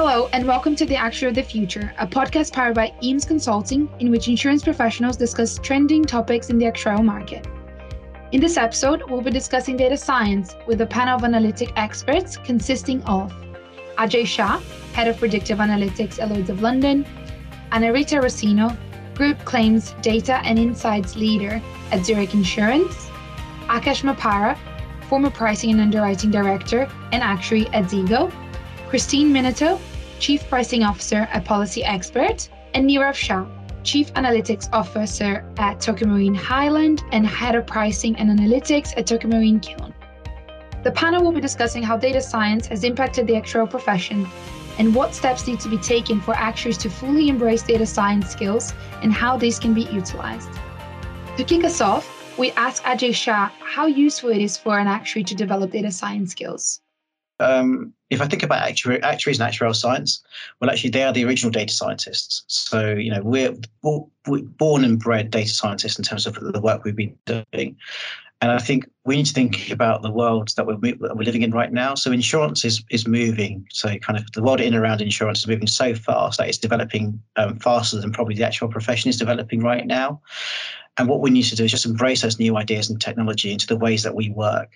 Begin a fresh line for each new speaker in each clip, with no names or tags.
Hello, and welcome to The Actuary of the Future, a podcast powered by Eames Consulting, in which insurance professionals discuss trending topics in the actuarial market. In this episode, we'll be discussing data science with a panel of analytic experts consisting of Ajay Shah, Head of Predictive Analytics at Lloyd's of London, Annarita Roscino, Group Claims Data and Insights Leader at Zurich Insurance, Akash Mapara, former Pricing and Underwriting Director and Actuary at Zego, Christine Minetou, Chief Pricing Officer at Policy Expert, and Nirav Shah, Chief Analytics Officer at Tokio Marine Highland and Head of Pricing and Analytics at Tokio Marine Kiln. The panel will be discussing how data science has impacted the actuarial profession and what steps need to be taken for actuaries to fully embrace data science skills and how these can be utilized. To kick us off, we ask Ajay Shah how useful it is for an actuary to develop data science skills.
Um, if I think about actuary, actuaries and actuarial science, well, actually, they are the original data scientists. So, you know, we're, we're born and bred data scientists in terms of the work we've been doing. And I think we need to think about the world that we're, we're living in right now. So insurance is is moving. So kind of the world in and around insurance is moving so fast that it's developing um, faster than probably the actual profession is developing right now. And what we need to do is just embrace those new ideas and technology into the ways that we work,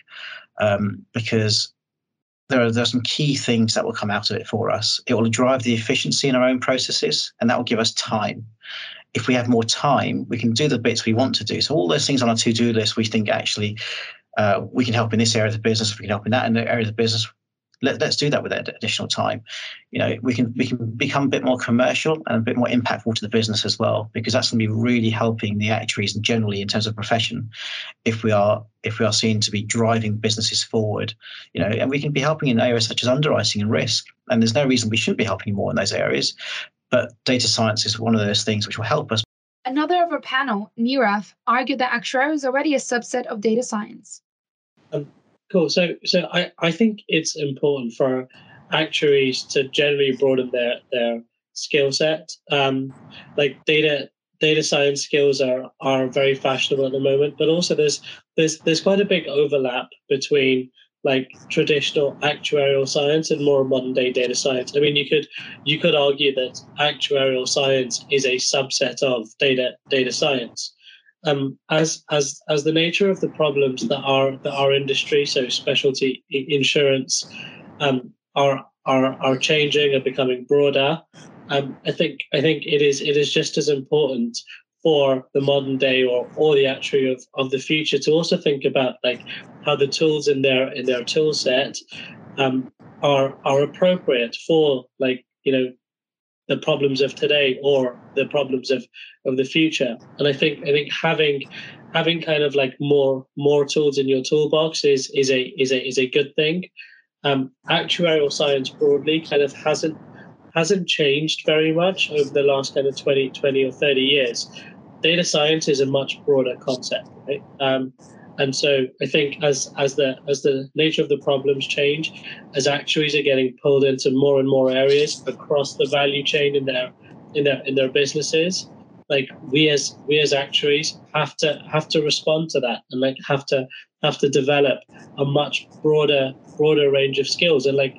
um, because there are, there are some key things that will come out of it for us. It will drive the efficiency in our own processes, and that will give us time. If we have more time, we can do the bits we want to do. So all those things on our to-do list, we think actually uh, we can help in this area of the business, we can help in that in the area of the business let, us do that with that additional time. You know, we can we can become a bit more commercial and a bit more impactful to the business as well, because that's going to be really helping the actuaries and generally in terms of profession, if we are if we are seen to be driving businesses forward. You know, and we can be helping in areas such as underwriting and risk, and there's no reason we shouldn't be helping more in those areas. But data science is one of those things which will help us.
Another of our panel, Nirav, argued that actuarial is already a subset of data science.
Um, Cool. So, so I, I think it's important for actuaries to generally broaden their their skill set. Um, like data data science skills are are very fashionable at the moment, but also there's there's there's quite a big overlap between like traditional actuarial science and more modern day data science. I mean, you could you could argue that actuarial science is a subset of data data science um, as as as the nature of the problems that our that our industry, so specialty insurance, um, are are are changing and becoming broader. Um, I think I think it is it is just as important for the modern day or or the actuary of, of the future to also think about like how the tools in their in their tool set um, are are appropriate for like you know the problems of today or the problems of of the future. And i think i think having having kind of like more more tools in your toolbox is is a is a is a good thing. Um actuarial science broadly kind of hasn't hasn't changed very much over the last kind of 20 20 or 30 years. Data science is a much broader concept right? Um and so I think as as the as the nature of the problems change, as actuaries are getting pulled into more and more areas across the value chain in their in their in their businesses, like we as we as actuaries have to have to respond to that and like have to have to develop a much broader broader range of skills and like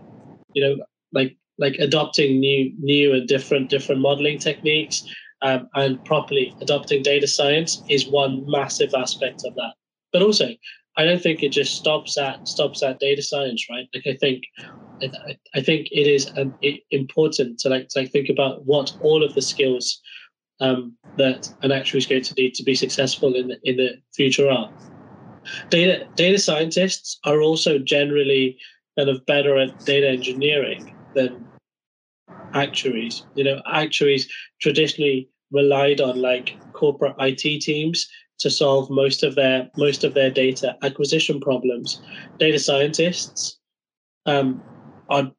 you know like like adopting new new and different different modeling techniques um, and properly adopting data science is one massive aspect of that but also I don't think it just stops at stops at data science, right? Like I think I, think it is um, important to like to like think about what all of the skills um, that an actuary is going to need to be successful in the, in the future are. Data data scientists are also generally kind of better at data engineering than actuaries. You know, actuaries traditionally relied on like corporate IT teams to solve most of their most of their data acquisition problems. Data scientists um, are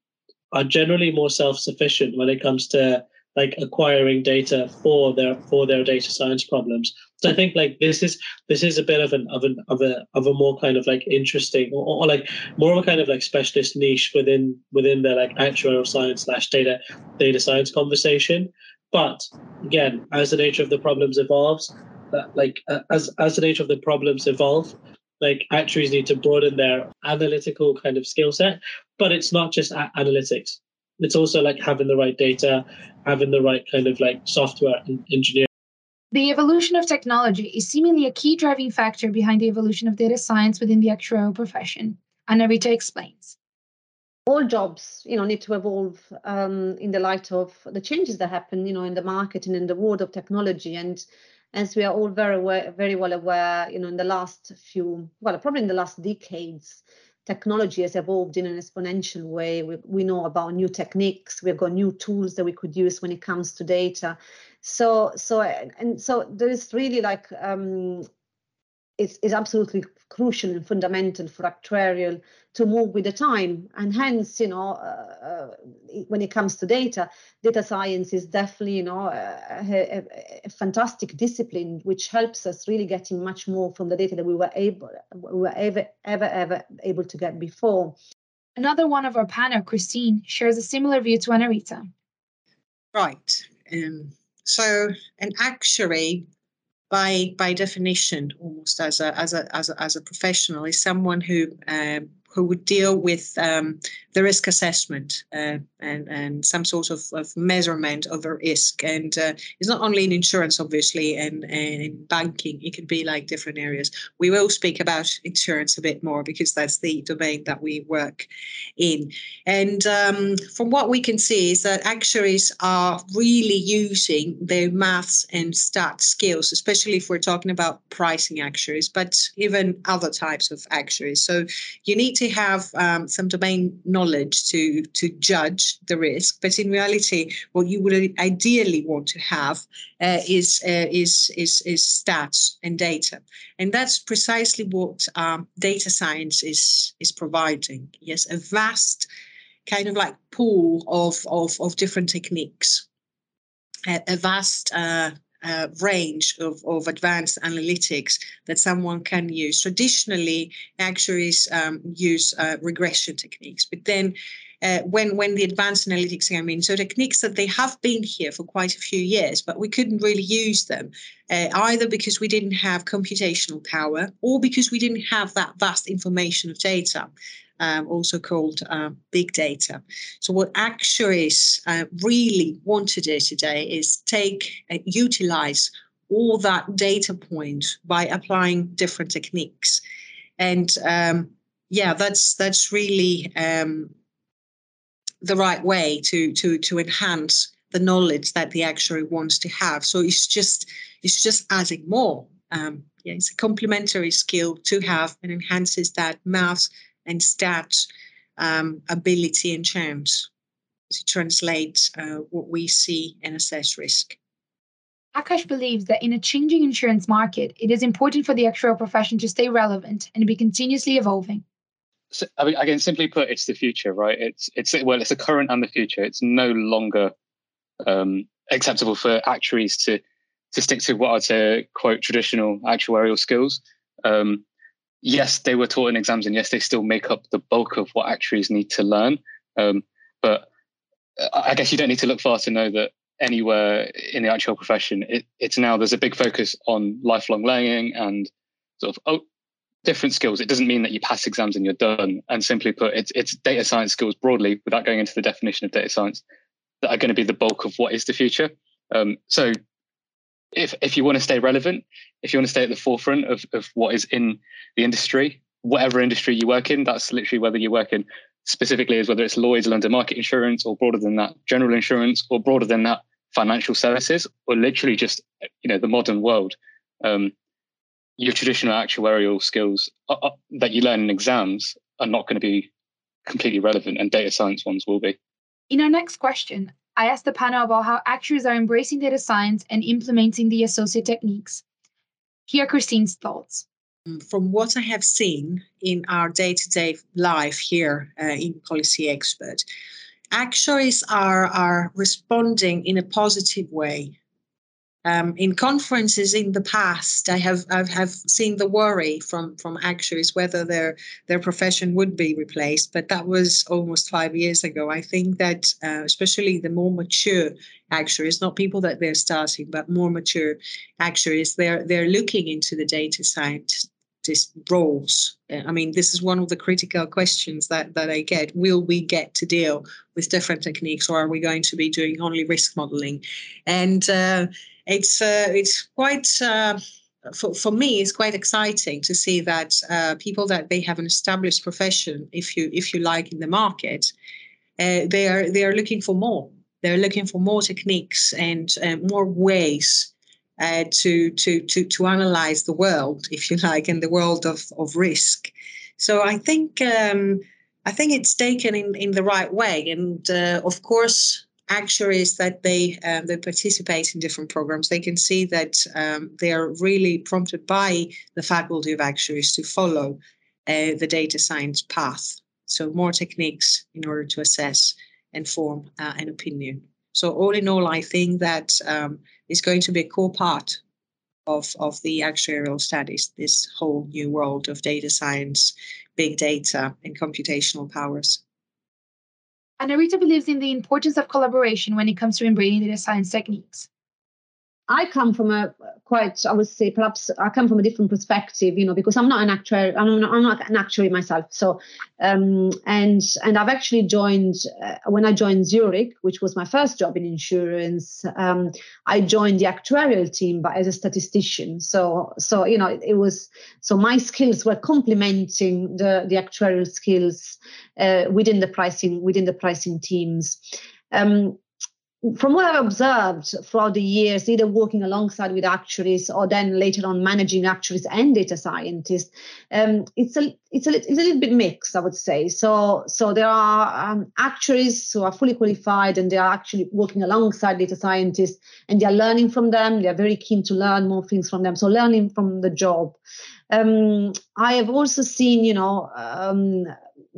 are generally more self sufficient when it comes to like acquiring data for their for their data science problems. So I think like this is this is a bit of an of an of a of a more kind of like interesting or, or like more of a kind of like specialist niche within within the like actuarial science slash data data science conversation. But again, as the nature of the problems evolves, that like uh, as as the nature of the problems evolve like actuaries need to broaden their analytical kind of skill set but it's not just a- analytics it's also like having the right data, having the right kind of like software and engineering.
The evolution of technology is seemingly a key driving factor behind the evolution of data science within the actuarial profession. Annarita explains.
All jobs, you know, need to evolve um, in the light of the changes that happen, you know, in the market and in the world of technology. And as we are all very, very well aware, you know, in the last few, well, probably in the last decades, technology has evolved in an exponential way. We, we know about new techniques. We've got new tools that we could use when it comes to data. So, so, and so there is really like um, it's, it's absolutely crucial and fundamental for actuarial to move with the time. And hence, you know, uh, uh, when it comes to data, data science is definitely, you know, a, a, a, fantastic discipline which helps us really getting much more from the data that we were able, we were ever, ever, ever able to get before.
Another one of our panel, Christine, shares a similar view to Annarita.
Right. Um, so an actuary by by definition, almost as a as a as a, as a professional, is someone who um, who would deal with um, the risk assessment uh, and, and some sort of, of measurement of the risk. And uh, it's not only in insurance, obviously, and, and in banking, it could be like different areas. We will speak about insurance a bit more because that's the domain that we work in. And um, from what we can see is that actuaries are really using their maths and stats skills, especially if we're talking about pricing actuaries, but even other types of actuaries. So you need to have um, some domain knowledge to to judge the risk, but in reality, what you would ideally want to have uh, is, uh, is is is stats and data, and that's precisely what um, data science is is providing. Yes, a vast kind of like pool of of, of different techniques, a, a vast uh, uh, range of, of advanced analytics that someone can use. Traditionally, actuaries um, use uh, regression techniques, but then uh, when when the advanced analytics came in, so techniques that they have been here for quite a few years, but we couldn't really use them uh, either because we didn't have computational power or because we didn't have that vast information of data um, also called uh, big data. So what actuaries uh, really want to do today is take and utilize all that data point by applying different techniques. And um, yeah, that's that's really um, the right way to to to enhance the knowledge that the actuary wants to have. So it's just it's just adding more. Um, yeah, it's a complementary skill to have and enhances that math and stat um, ability and chance to translate uh, what we see and assess risk.
Akash believes that in a changing insurance market, it is important for the actuarial profession to stay relevant and be continuously evolving.
So, I mean, again, simply put, it's the future, right? It's it's well, it's the current and the future. It's no longer um, acceptable for actuaries to to stick to what I'd say quote traditional actuarial skills. Um, yes, they were taught in exams, and yes, they still make up the bulk of what actuaries need to learn. Um, but I guess you don't need to look far to know that anywhere in the actual profession, it, it's now there's a big focus on lifelong learning and sort of oh, different skills. It doesn't mean that you pass exams and you're done. And simply put, it's it's data science skills broadly, without going into the definition of data science, that are going to be the bulk of what is the future. Um, so if if you want to stay relevant, if you want to stay at the forefront of, of what is in the industry, whatever industry you work in, that's literally whether you work in specifically as whether it's Lloyd's London market insurance or broader than that, general insurance or broader than that, financial services, or literally just you know the modern world. Um, your traditional actuarial skills are, are, that you learn in exams are not going to be completely relevant, and data science ones will be.
In our next question, I asked the panel about how actuaries are embracing data science and implementing the associate techniques. Here are Christine's thoughts.
Mm, from what I have seen in our day to day life here uh, in Policy Expert, actuaries are, are responding in a positive way um, in conferences in the past, I have I have seen the worry from from actuaries whether their their profession would be replaced, but that was almost five years ago. I think that uh, especially the more mature actuaries, not people that they're starting, but more mature actuaries, they're they're looking into the data science roles? Uh, I mean, this is one of the critical questions that, that I get. Will we get to deal with different techniques, or are we going to be doing only risk modeling? And uh, it's uh, it's quite uh, for, for me it's quite exciting to see that uh, people that they have an established profession, if you if you like, in the market, uh, they are they are looking for more. They're looking for more techniques and more ways uh, to to to to analyze the world, if you like, in the world of of risk. So I think um, I think it's taken in in the right way, and uh, of course. Actuaries that they um, they participate in different programs, they can see that um, they are really prompted by the faculty of actuaries to follow uh, the data science path. So more techniques in order to assess and form uh, an opinion. So all in all, I think that um, is going to be a core part of, of the actuarial studies, this whole new world of data science, big data, and computational powers.
Annarita believes in the importance of collaboration when it comes to embracing data science techniques.
I come from a quite, I would say, perhaps I come from a different perspective, you know, because I'm not an actuary, I'm not, I'm not an actuary myself. So, um, and and I've actually joined uh, when I joined Zurich, which was my first job in insurance. Um, I joined the actuarial team, but as a statistician. So, so you know, it, it was so my skills were complementing the the actuarial skills uh, within the pricing within the pricing teams. Um, from what I've observed throughout the years, either working alongside with actuaries or then later on managing actuaries and data scientists, um, it's a it's a it's a little bit mixed, I would say. So so there are um, actuaries who are fully qualified and they are actually working alongside data scientists and they are learning from them. They are very keen to learn more things from them. So learning from the job. Um, I have also seen, you know, um,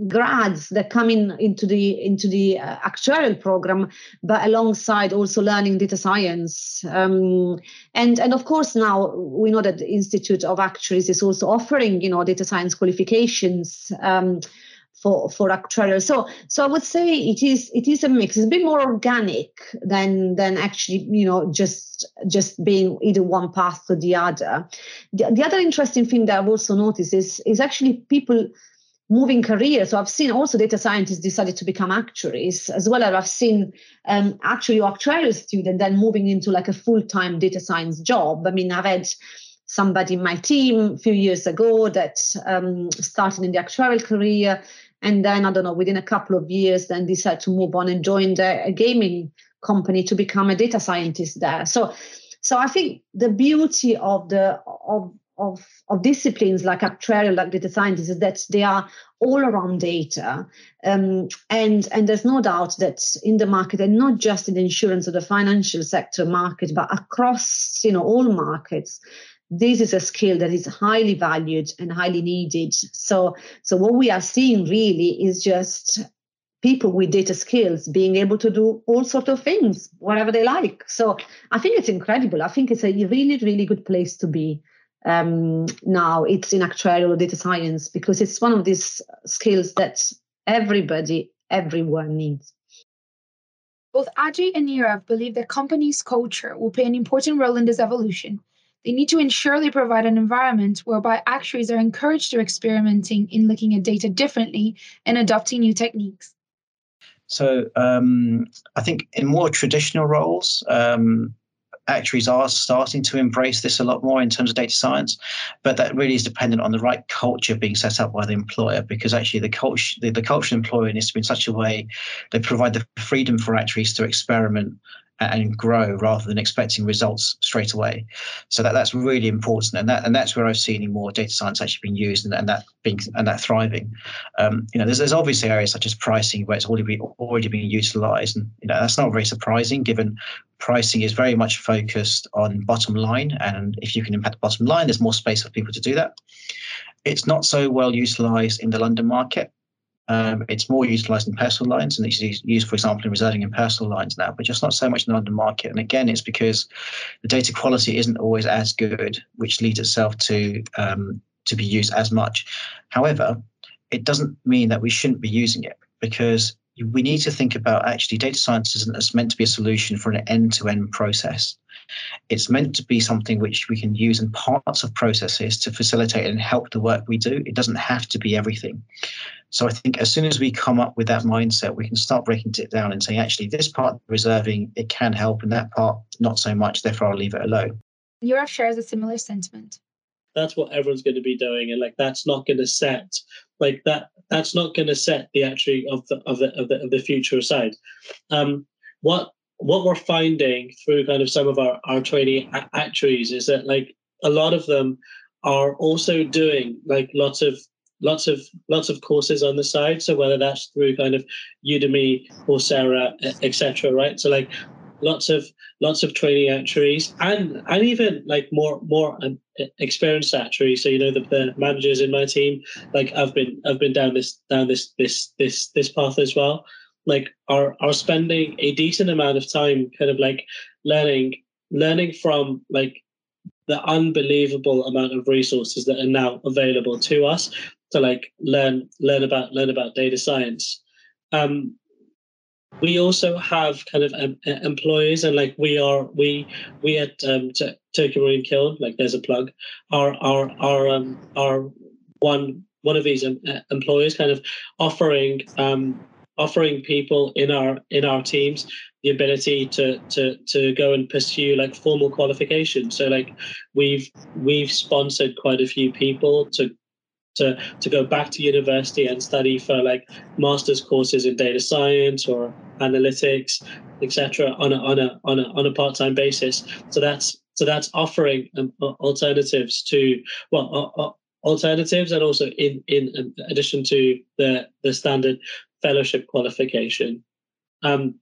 grads that come in into the into the uh, actuarial program but alongside also learning data science. Um, and and of course now we know that the institute of actuaries is also offering you know data science qualifications um, for for actuarial. So so i would say it is it is a mix. It's a bit more organic than than actually you know just just being either one path or the other. The, the other interesting thing that i've also noticed is is actually people moving career. So I've seen also data scientists decided to become actuaries as well as I've seen um, actually actuarial student then moving into like a full-time data science job. I mean, I've had somebody in my team a few years ago that um, started in the actuarial career and then I don't know within a couple of years then decided to move on and joined a, a gaming company to become a data scientist there. So so I think the beauty of the of of, of disciplines like actuarial, like data scientists, is that they are all around data. Um, and, and there's no doubt that in the market, and not just in the insurance or the financial sector market, but across you know all markets, this is a skill that is highly valued and highly needed. So, so what we are seeing really is just people with data skills being able to do all sorts of things, whatever they like. So I think it's incredible. I think it's a really, really good place to be um, now it's in actuarial data science because it's one of these skills that everybody, everyone needs.
Both Ajay and Nirav believe that companies' culture will play an important role in this evolution. They need to ensure they provide an environment whereby actuaries are encouraged to experimenting in looking at data differently and adopting new techniques.
So um, I think in more traditional roles, um, actuaries are starting to embrace this a lot more in terms of data science, but that really is dependent on the right culture being set up by the employer because actually the culture the, the culture employer needs to be in such a way they provide the freedom for actuaries to experiment and grow rather than expecting results straight away. So that that's really important, and that and that's where I've seen more data science actually being used and, and that being and that thriving. Um, you know, there's there's obviously areas such as pricing where it's already already being utilised, and you know that's not very surprising given pricing is very much focused on bottom line, and if you can impact the bottom line, there's more space for people to do that. It's not so well utilised in the London market. Um, it's more utilized in personal lines and it's used, for example, in reserving in personal lines now, but just not so much in the London market. And again, it's because the data quality isn't always as good, which leads itself to um, to be used as much. However, it doesn't mean that we shouldn't be using it because we need to think about actually data science isn't meant to be a solution for an end-to-end process. It's meant to be something which we can use in parts of processes to facilitate and help the work we do. It doesn't have to be everything. So I think as soon as we come up with that mindset, we can start breaking it down and saying, actually, this part reserving, it can help, and that part, not so much, therefore I'll leave it alone.
Nirav shares a similar sentiment.
That's what everyone's going to be doing, and like that's not going to set like that. That's not going to set the actuary of the of the of the, of the future aside. Um, what what we're finding through kind of some of our our training actuaries is that like a lot of them are also doing like lots of lots of lots of courses on the side so whether that's through kind of udemy coursera etc right so like lots of lots of training actuaries and and even like more more um, experienced actuaries. So you know the, the managers in my team like i've been i've been down this down this this this this path as well. Like are are spending a decent amount of time kind of like learning learning from like the unbelievable amount of resources that are now available to us to like learn learn about learn about data science. Um we also have kind of um, employees and like we are we we at um, T- Tokio Marine Kiln like there's a plug are are are um are one one of these um, employees kind of offering um offering people in our in our teams the ability to to to go and pursue like formal qualification so like we've we've sponsored quite a few people to to to go back to university and study for like master's courses in data science or analytics, etc. on a on a on a on a part time basis. So that's so that's offering um, alternatives to well uh, alternatives and also in in addition to the the standard fellowship qualification. Um,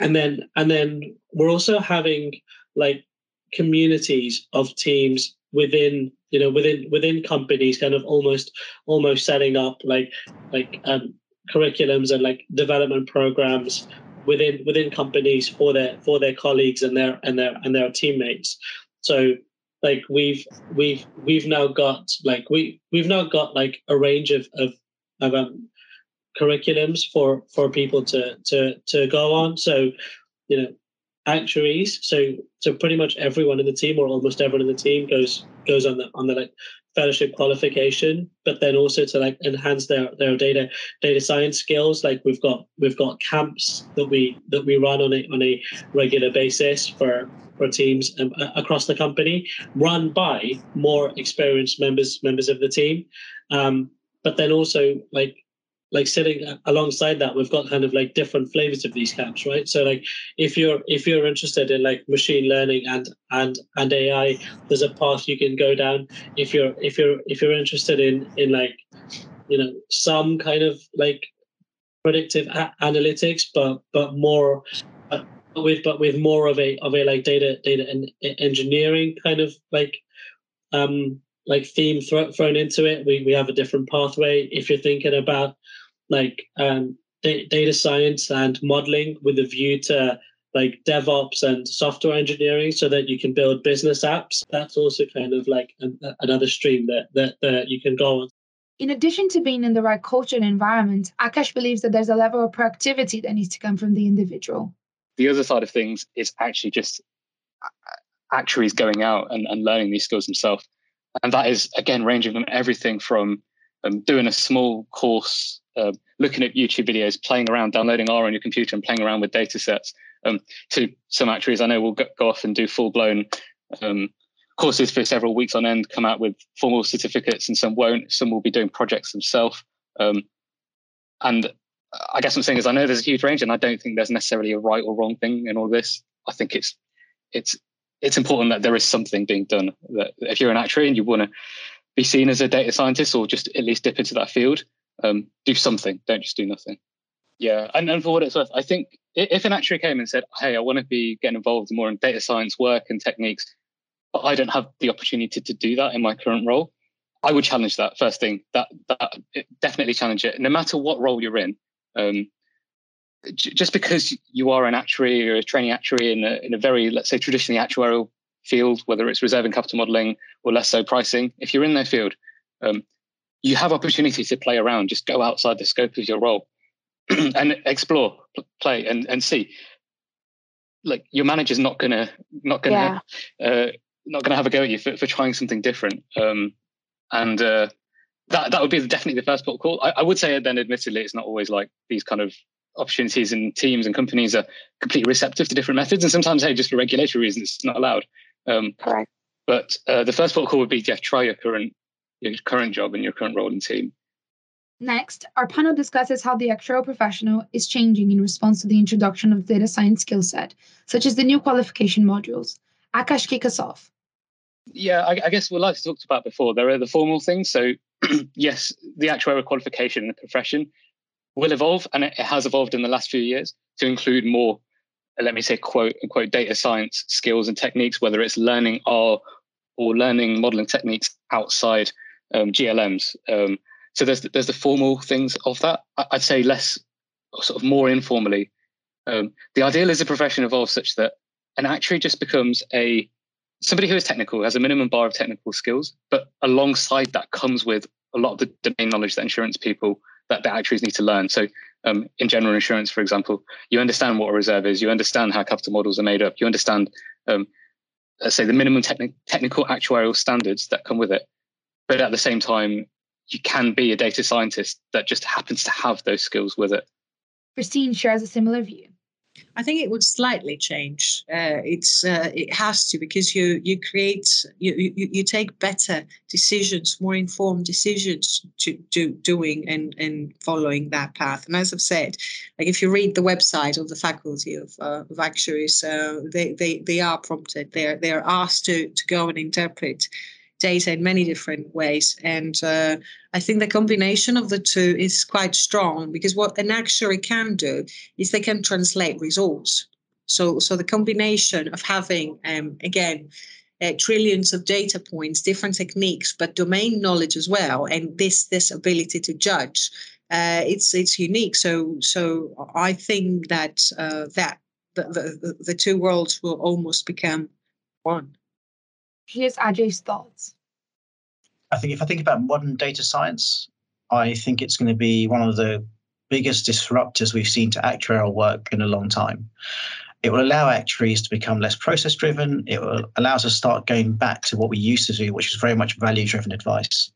and then and then we're also having like communities of teams within you know within within companies kind of almost almost setting up like like um, curriculums and like development programs within within companies for their for their colleagues and their and their and their teammates so like we've we've we've now got like we we've now got like a range of of, of um, curriculums for for people to to to go on so you know actuaries. So so pretty much everyone in the team or almost everyone in the team goes goes on the on the like fellowship qualification, but then also to like enhance their their data data science skills. Like we've got we've got camps that we that we run on a on a regular basis for for teams um, across the company, run by more experienced members members of the team. Um, but then also like like sitting alongside that we've got kind of like different flavors of these camps right? So like if you're if you're interested in like machine learning and and and ai there's a path you can go down. If you're if you're if you're interested in in like you know some kind of like predictive a- analytics but but more uh, with but with more of a of a like data data and engineering kind of like um like theme thrown into it we, we have a different pathway. If you're thinking about like um, da- data science and modeling with a view to like DevOps and software engineering so that you can build business apps. That's also kind of like an, another stream that, that, that you can go on.
In addition to being in the right culture and environment, Akash believes that there's a level of proactivity that needs to come from the individual.
The other side of things is actually just actuaries going out and, and learning these skills themselves. And that is, again, ranging from everything from um, doing a small course uh, looking at YouTube videos, playing around, downloading R on your computer and playing around with data sets. Um, to some actuaries, I know will go, go off and do full blown um, courses for several weeks on end, come out with formal certificates, and some won't. Some will be doing projects themselves. Um, and I guess I'm saying is, I know there's a huge range, and I don't think there's necessarily a right or wrong thing in all this. I think it's it's it's important that there is something being done. That if you're an actuary and you want to be seen as a data scientist or just at least dip into that field, um, do something. Don't just do nothing. Yeah, and, and for what it's worth, I think if an actuary came and said, "Hey, I want to be getting involved more in data science work and techniques," but I don't have the opportunity to do that in my current role, I would challenge that first thing. That that definitely challenge it, no matter what role you're in. Um, just because you are an actuary or a training actuary in a, in a very, let's say, traditionally actuarial field, whether it's reserve and capital modeling or less so pricing, if you're in that field, um, you have opportunity to play around. Just go outside the scope of your role and explore, play, and, and see. like your manager's not gonna not gonna yeah. uh, not gonna have a go at you for, for trying something different. Um, and uh, that that would be definitely the first port call. I, I would say then, admittedly, it's not always like these kind of opportunities and teams and companies are completely receptive to different methods, and sometimes, hey, just for regulatory reasons, it's not allowed. Um,
Correct.
But uh, the first port call would be, yeah, try your current your current job and your current role in team.
Next, our panel discusses how the actuarial professional is changing in response to the introduction of data science skill set, such as the new qualification modules. Akash, kick us off.
Yeah, I, I guess we like to talked about before, there are the formal things. So, yes, the actuarial qualification in the profession will evolve, and it has evolved in the last few years to include more, let me say, quote unquote, data science skills and techniques, whether it's learning R or learning modeling techniques outside um, GLMs. Um, so there's there's the formal things of that. I'd say less, sort of more informally. Um, the ideal is a profession evolves such that an actuary just becomes a somebody who is technical has a minimum bar of technical skills, but alongside that comes with a lot of the domain knowledge that insurance people that the actuaries need to learn. So um, in general insurance, for example, you understand what a reserve is, you understand how capital models are made up, you understand, um, let's say, the minimum techni- technical actuarial standards that come with it. But at the same time, you can be a data scientist that just happens to have those skills with it.
Christine shares a similar view.
I think it would slightly change. Uh, it's uh, it has to because you you create you, you you take better decisions, more informed decisions to do doing and and following that path. And as I've said, like if you read the website of the faculty of, uh, of actuaries, uh, they they they are prompted. They're they're asked to to go and interpret data in many different ways. And uh, I think the combination of the two is quite strong because what an actuary can do is they can translate results. So, so the combination of having, um, again, uh, trillions of data points, different techniques, but domain knowledge as well, and this this ability to judge, uh, it's it's unique. So, so I think that uh, that the, the the two worlds will almost become one.
Here's Ajay's thoughts.
I think if I think about modern data science, I think it's going to be one of the biggest disruptors we've seen to actuarial work in a long time. It will allow actuaries to become less process driven. It will allow us to start going back to what we used to do, which is very much value driven advice.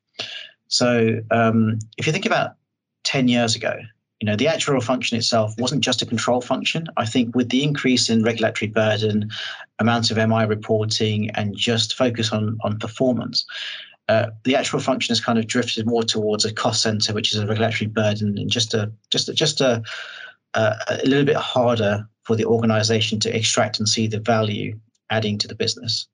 So um, if you think about 10 years ago, you know, the actuarial function itself wasn't just a control function. I think with the increase in regulatory burden, amount of MI reporting, and just focus on on performance, uh, the actual function has kind of drifted more towards a cost center, which is a regulatory burden and just a just a, just a a, a little bit harder for the organization to extract and see the value adding to the business.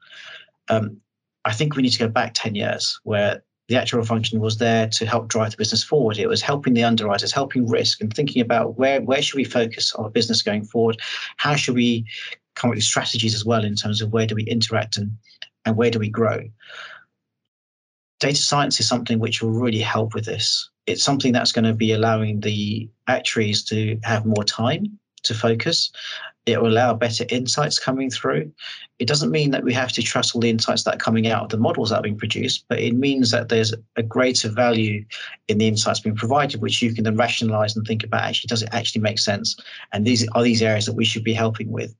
Um, I think we need to go back 10 years where the actuarial function was there to help drive the business forward. It was helping the underwriters, helping risk, and thinking about where where should we focus our business going forward. How should we come up with strategies as well in terms of where do we interact and and where do we grow. Data science is something which will really help with this. It's something that's going to be allowing the actuaries to have more time to focus it will allow better insights coming through. It doesn't mean that we have to trust all the insights that are coming out of the models that are being produced, but it means that there's a greater value in the insights being provided, which you can then rationalize and think about actually, does it actually make sense? And these are these areas that we should be helping with.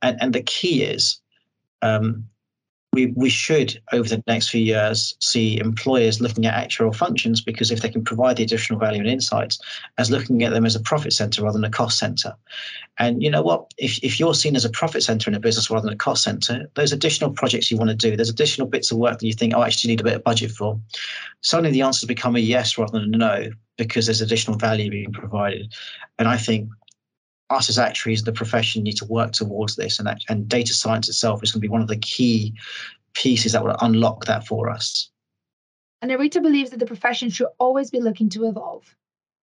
And, and the key is um, we, we should, over the next few years, see employers looking at actuarial functions because if they can provide the additional value and insights, as looking at them as a profit center rather than a cost center. And you know what? If, if you're seen as a profit center in a business rather than a cost center, those additional projects you want to do, there's additional bits of work that you think, oh, I actually need a bit of budget for. Suddenly the answers become a yes rather than a no because there's additional value being provided. And I think us as actuaries, the profession, need to work towards this, and that, and data science itself is going to be one of the key pieces that will unlock that for us.
Annarita believes that the profession should always be looking to evolve.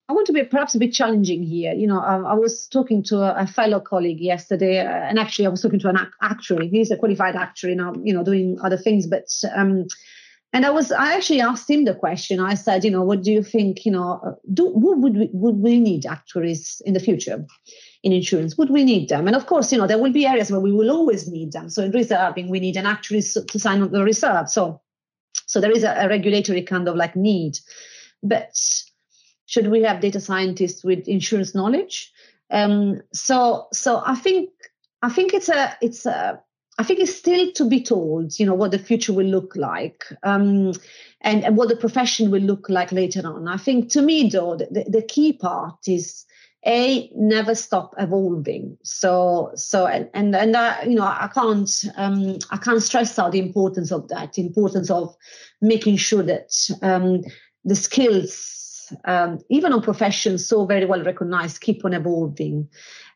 I want to be perhaps a bit challenging here. You know, I, I was talking to a, a, fellow colleague yesterday, uh, and actually, I was talking to an actuary. He's a qualified actuary now, you know, doing other things, but. Um, and I was, I actually asked him the question. I said, you know, what do you think, you know, uh, do what would we, would we need actuaries in the future? In insurance? Would we need them? And of course, you know, there will be areas where we will always need them. So in reserving, we need an actuary to sign the reserve. So, so there is a, a regulatory kind of like need. But should we have data scientists with insurance knowledge? Um, so, so I think I think it's a it's a I think it's still to be told, you know, what the future will look like um, and, and what the profession will look like later on. I think to me, though, the, the key part is a never stop evolving so so and and, and I, you know i can't um i can't stress out the importance of that importance of making sure that um the skills um, even on professions so very well recognized keep on evolving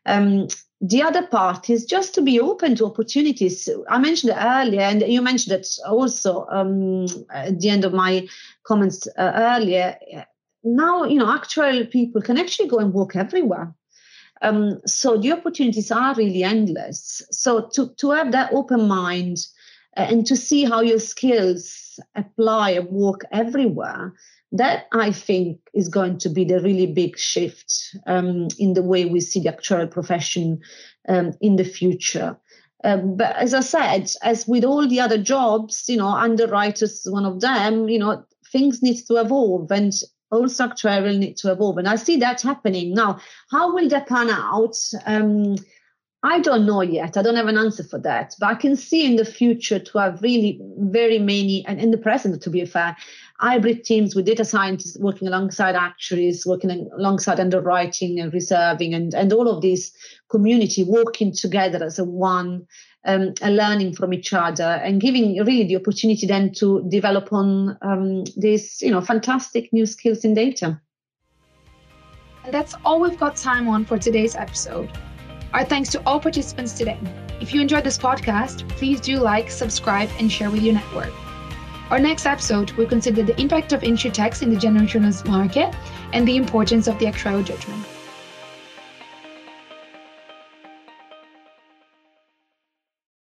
um, the other part is just to be open to opportunities. I mentioned earlier, and you mentioned it also um, at the end of my comments uh, earlier. Now, you know, actual people can actually go and work everywhere. Um, so the opportunities are really endless. So to, to have that open mind uh, and to see how your skills apply and work everywhere that I think is going to be the really big shift um, in the way we see the actual profession um, in the future. Um, but as I said, as with all the other jobs, you know, underwriters one of them. You know, things need to evolve, and also actuarial need to evolve, and I see that happening now. How will that pan out? Um, I don't know yet. I don't have an answer for that. But I can see in the future to have really very many, and in the present, to be fair, hybrid teams with data scientists working alongside actuaries, working alongside underwriting and reserving, and, and all of this community working together as a one, um, learning from each other, and giving really the opportunity then to develop on um, these, you know, fantastic new skills in data.
And that's all we've got time on for today's episode. Our thanks to all participants today. If you enjoyed this podcast, please do like, subscribe, and share with your network. Our next episode will consider the impact of insurtechs in the general insurance market and the importance of the actuarial judgment.